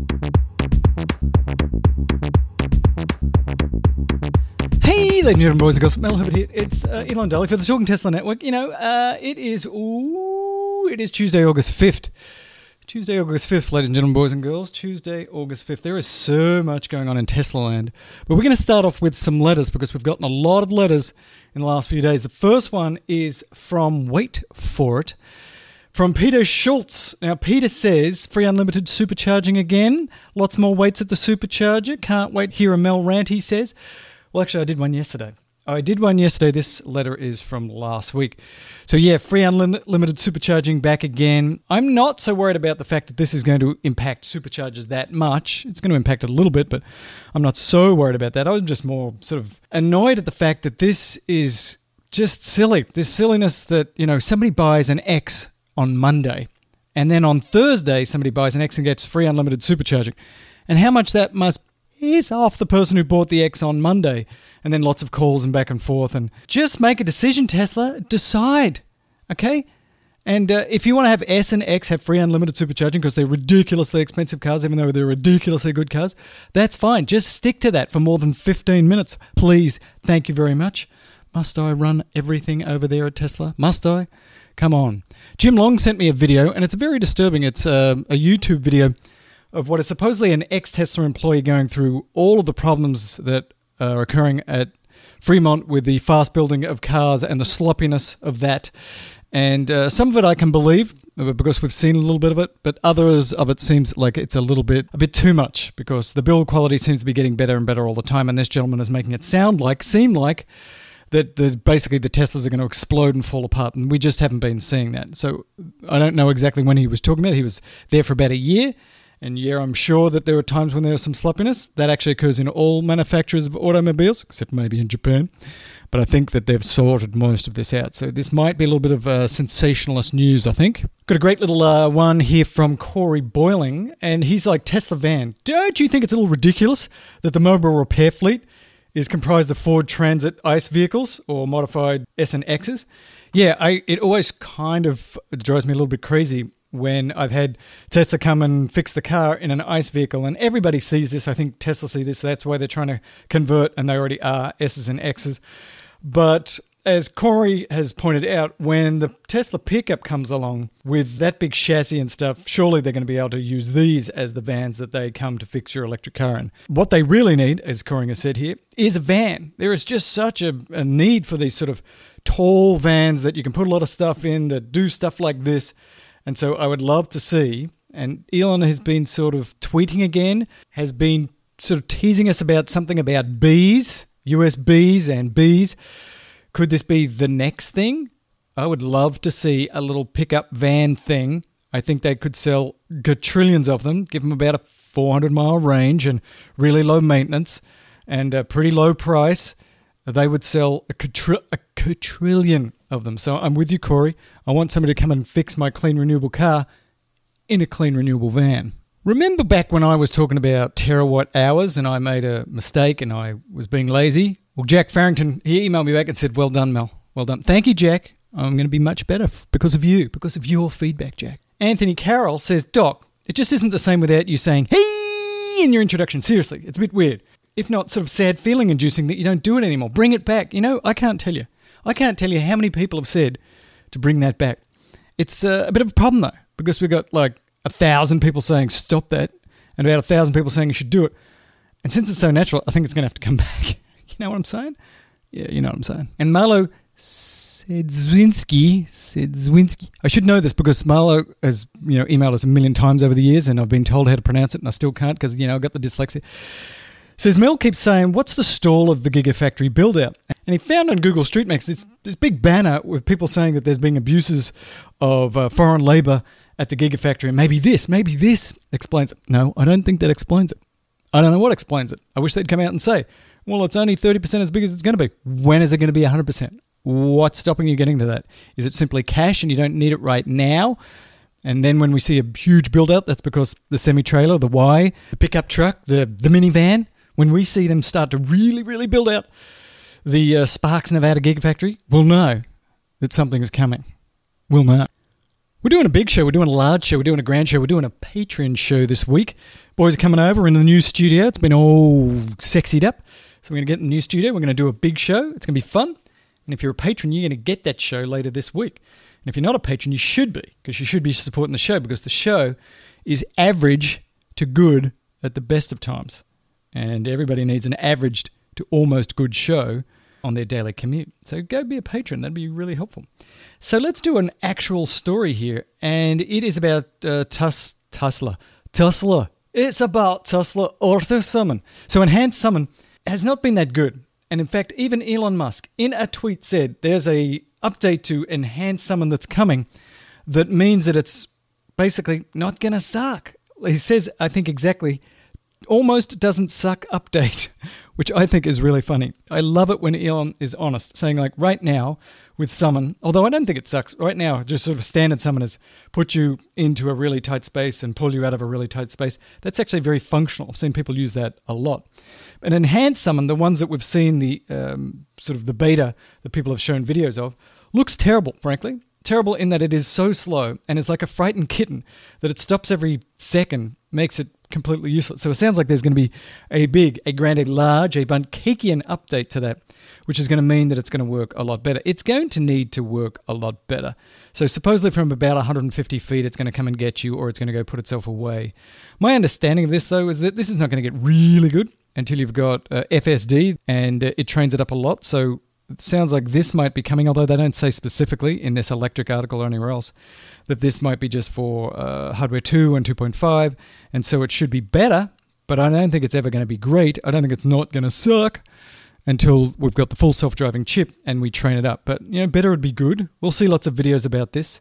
Hey, ladies and gentlemen, boys and girls, Mel Herbert here. It's uh, Elon Daily for the Talking Tesla Network. You know, uh, it is ooh, it is Tuesday, August fifth. Tuesday, August 5th, ladies and gentlemen, boys and girls. Tuesday, August 5th. There is so much going on in Tesla land. But we're going to start off with some letters because we've gotten a lot of letters in the last few days. The first one is from Wait For It, from Peter Schultz. Now, Peter says free unlimited supercharging again. Lots more waits at the supercharger. Can't wait. Hear a Mel rant, he says. Well, actually, I did one yesterday. I did one yesterday. This letter is from last week. So, yeah, free unlimited supercharging back again. I'm not so worried about the fact that this is going to impact superchargers that much. It's going to impact a little bit, but I'm not so worried about that. I'm just more sort of annoyed at the fact that this is just silly. This silliness that, you know, somebody buys an X on Monday, and then on Thursday, somebody buys an X and gets free unlimited supercharging. And how much that must piss off the person who bought the X on Monday and then lots of calls and back and forth. And just make a decision, Tesla. Decide, okay? And uh, if you want to have S and X have free unlimited supercharging because they're ridiculously expensive cars, even though they're ridiculously good cars, that's fine. Just stick to that for more than 15 minutes. Please. Thank you very much. Must I run everything over there at Tesla? Must I? Come on. Jim Long sent me a video, and it's very disturbing. It's uh, a YouTube video of what is supposedly an ex Tesla employee going through all of the problems that are occurring at Fremont with the fast building of cars and the sloppiness of that. And uh, some of it I can believe uh, because we've seen a little bit of it, but others of it seems like it's a little bit a bit too much because the build quality seems to be getting better and better all the time. And this gentleman is making it sound like, seem like that the, basically the Teslas are going to explode and fall apart, and we just haven't been seeing that. So I don't know exactly when he was talking about. He was there for about a year. And yeah, I'm sure that there were times when there was some sloppiness. That actually occurs in all manufacturers of automobiles, except maybe in Japan. But I think that they've sorted most of this out. So this might be a little bit of uh, sensationalist news, I think. Got a great little uh, one here from Corey Boiling, and he's like, Tesla van, don't you think it's a little ridiculous that the mobile repair fleet is comprised of Ford Transit ICE vehicles or modified S and X's? Yeah, I, it always kind of drives me a little bit crazy when I've had Tesla come and fix the car in an ICE vehicle, and everybody sees this. I think Tesla see this. That's why they're trying to convert, and they already are S's and X's. But as Corey has pointed out, when the Tesla pickup comes along with that big chassis and stuff, surely they're going to be able to use these as the vans that they come to fix your electric car in. What they really need, as Corey has said here, is a van. There is just such a, a need for these sort of tall vans that you can put a lot of stuff in that do stuff like this. And so I would love to see, and Elon has been sort of tweeting again, has been sort of teasing us about something about bees, USBs and bees. Could this be the next thing? I would love to see a little pickup van thing. I think they could sell trillions of them, give them about a 400 mile range and really low maintenance and a pretty low price. They would sell a, quadri- a quadrillion of them. So I'm with you, Corey. I want somebody to come and fix my clean renewable car in a clean renewable van. Remember back when I was talking about terawatt hours and I made a mistake and I was being lazy? Well, Jack Farrington, he emailed me back and said, Well done, Mel. Well done. Thank you, Jack. I'm going to be much better because of you, because of your feedback, Jack. Anthony Carroll says, Doc, it just isn't the same without you saying, hey, in your introduction. Seriously, it's a bit weird. If not sort of sad feeling inducing that you don't do it anymore. Bring it back. You know, I can't tell you. I can't tell you how many people have said to bring that back. It's uh, a bit of a problem, though, because we've got like a thousand people saying stop that and about a thousand people saying you should do it. And since it's so natural, I think it's going to have to come back. Know what I'm saying? Yeah, you know what I'm saying. And Marlo Sedzwinski, Sedzwinski. I should know this because Marlo has, you know, emailed us a million times over the years and I've been told how to pronounce it and I still can't because, you know, I've got the dyslexia. Says Mel keeps saying, What's the stall of the Gigafactory build out? And he found on Google Street Maps this, this big banner with people saying that there's been abuses of uh, foreign labor at the Gigafactory. And maybe this, maybe this explains it. No, I don't think that explains it. I don't know what explains it. I wish they'd come out and say, well, it's only 30% as big as it's going to be. When is it going to be 100%? What's stopping you getting to that? Is it simply cash and you don't need it right now? And then when we see a huge build out, that's because the semi trailer, the Y, the pickup truck, the, the minivan, when we see them start to really, really build out the uh, Sparks Nevada Gigafactory, we'll know that something's coming. We'll know. We're doing a big show. We're doing a large show. We're doing a grand show. We're doing a Patreon show this week. Boys are coming over in the new studio. It's been all sexied up. So we're going to get the new studio. We're going to do a big show. It's going to be fun. And if you're a patron, you're going to get that show later this week. And if you're not a patron, you should be, because you should be supporting the show, because the show is average to good at the best of times. And everybody needs an averaged to almost good show on their daily commute. So go be a patron. That'd be really helpful. So let's do an actual story here. And it is about uh, Tus- Tesla. Tesla. It's about Tesla Auto Summon. So Enhanced Summon has not been that good. And in fact, even Elon Musk in a tweet said there's a update to enhance Summon that's coming that means that it's basically not going to suck. He says, I think exactly, almost doesn't suck update, which I think is really funny. I love it when Elon is honest, saying like right now with summon, although I don't think it sucks. Right now, just sort of standard summon is put you into a really tight space and pull you out of a really tight space. That's actually very functional. I've seen people use that a lot. An enhanced summon, the ones that we've seen the um, sort of the beta that people have shown videos of, looks terrible, frankly. Terrible in that it is so slow and is like a frightened kitten that it stops every second, makes it completely useless. So it sounds like there's going to be a big, a grand, a large, a Bunkakian update to that, which is going to mean that it's going to work a lot better. It's going to need to work a lot better. So supposedly from about 150 feet, it's going to come and get you, or it's going to go put itself away. My understanding of this, though, is that this is not going to get really good until you've got uh, FSD and uh, it trains it up a lot. So sounds like this might be coming, although they don't say specifically in this Electrek article or anywhere else that this might be just for uh, hardware 2 and 2.5, and so it should be better, but I don't think it's ever going to be great. I don't think it's not going to suck until we've got the full self driving chip and we train it up. But, you know, better would be good. We'll see lots of videos about this.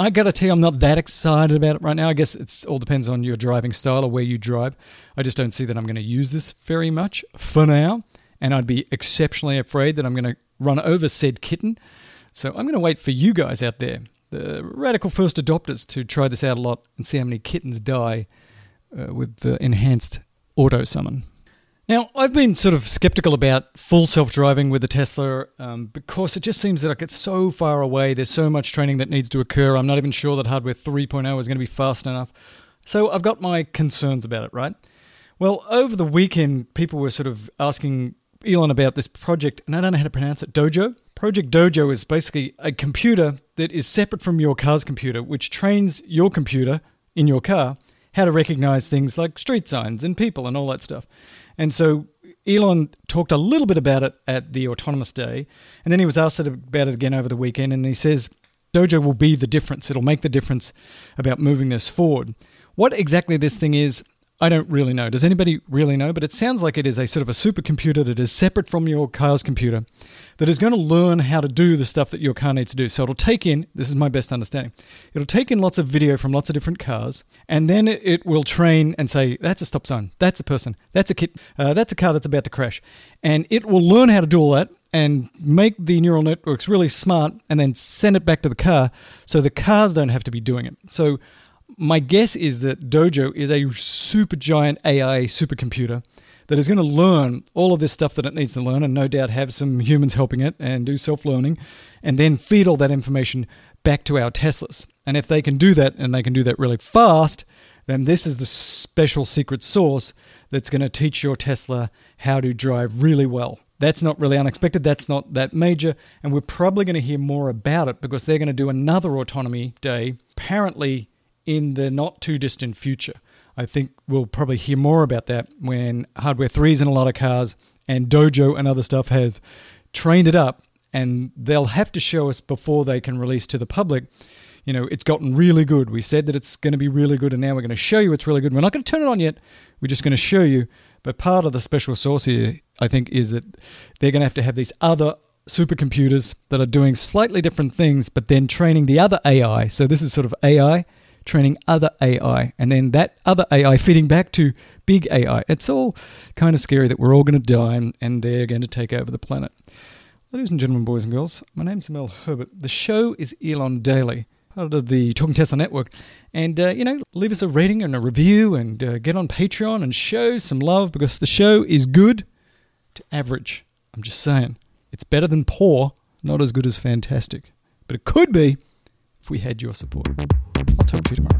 I gotta tell you, I'm not that excited about it right now. I guess it all depends on your driving style or where you drive. I just don't see that I'm going to use this very much for now, and I'd be exceptionally afraid that I'm going to run over said kitten. So I'm going to wait for you guys out there the radical first adopters to try this out a lot and see how many kittens die uh, with the enhanced auto summon. Now, I've been sort of skeptical about full self driving with the Tesla um, because it just seems like it's so far away. There's so much training that needs to occur. I'm not even sure that hardware 3.0 is going to be fast enough. So I've got my concerns about it, right? Well, over the weekend, people were sort of asking Elon about this project, and I don't know how to pronounce it Dojo. Project Dojo is basically a computer that is separate from your car's computer, which trains your computer in your car how to recognize things like street signs and people and all that stuff. And so Elon talked a little bit about it at the Autonomous Day, and then he was asked about it again over the weekend, and he says Dojo will be the difference. It'll make the difference about moving this forward. What exactly this thing is, I don't really know. Does anybody really know? But it sounds like it is a sort of a supercomputer that is separate from your car's computer that is going to learn how to do the stuff that your car needs to do. So it'll take in, this is my best understanding, it'll take in lots of video from lots of different cars, and then it will train and say, that's a stop sign, that's a person, that's a kit, uh, that's a car that's about to crash. And it will learn how to do all that and make the neural networks really smart and then send it back to the car so the cars don't have to be doing it. So my guess is that Dojo is a super giant AI supercomputer that is going to learn all of this stuff that it needs to learn and no doubt have some humans helping it and do self learning and then feed all that information back to our Teslas. And if they can do that and they can do that really fast, then this is the special secret sauce that's going to teach your Tesla how to drive really well. That's not really unexpected. That's not that major. And we're probably going to hear more about it because they're going to do another autonomy day, apparently in the not too distant future. I think we'll probably hear more about that when Hardware 3 is in a lot of cars and Dojo and other stuff have trained it up and they'll have to show us before they can release to the public. You know, it's gotten really good. We said that it's going to be really good, and now we're going to show you it's really good. We're not going to turn it on yet. We're just going to show you. But part of the special sauce here, I think, is that they're going to have to have these other supercomputers that are doing slightly different things, but then training the other AI. So this is sort of AI training other AI, and then that other AI feeding back to big AI. It's all kind of scary that we're all going to die and they're going to take over the planet. Ladies and gentlemen, boys and girls, my name's Mel Herbert. The show is Elon Daily, part of the Talking Tesla Network. And, uh, you know, leave us a rating and a review and uh, get on Patreon and show some love because the show is good to average. I'm just saying. It's better than poor, not as good as fantastic. But it could be if we had your support. I'll talk to you tomorrow.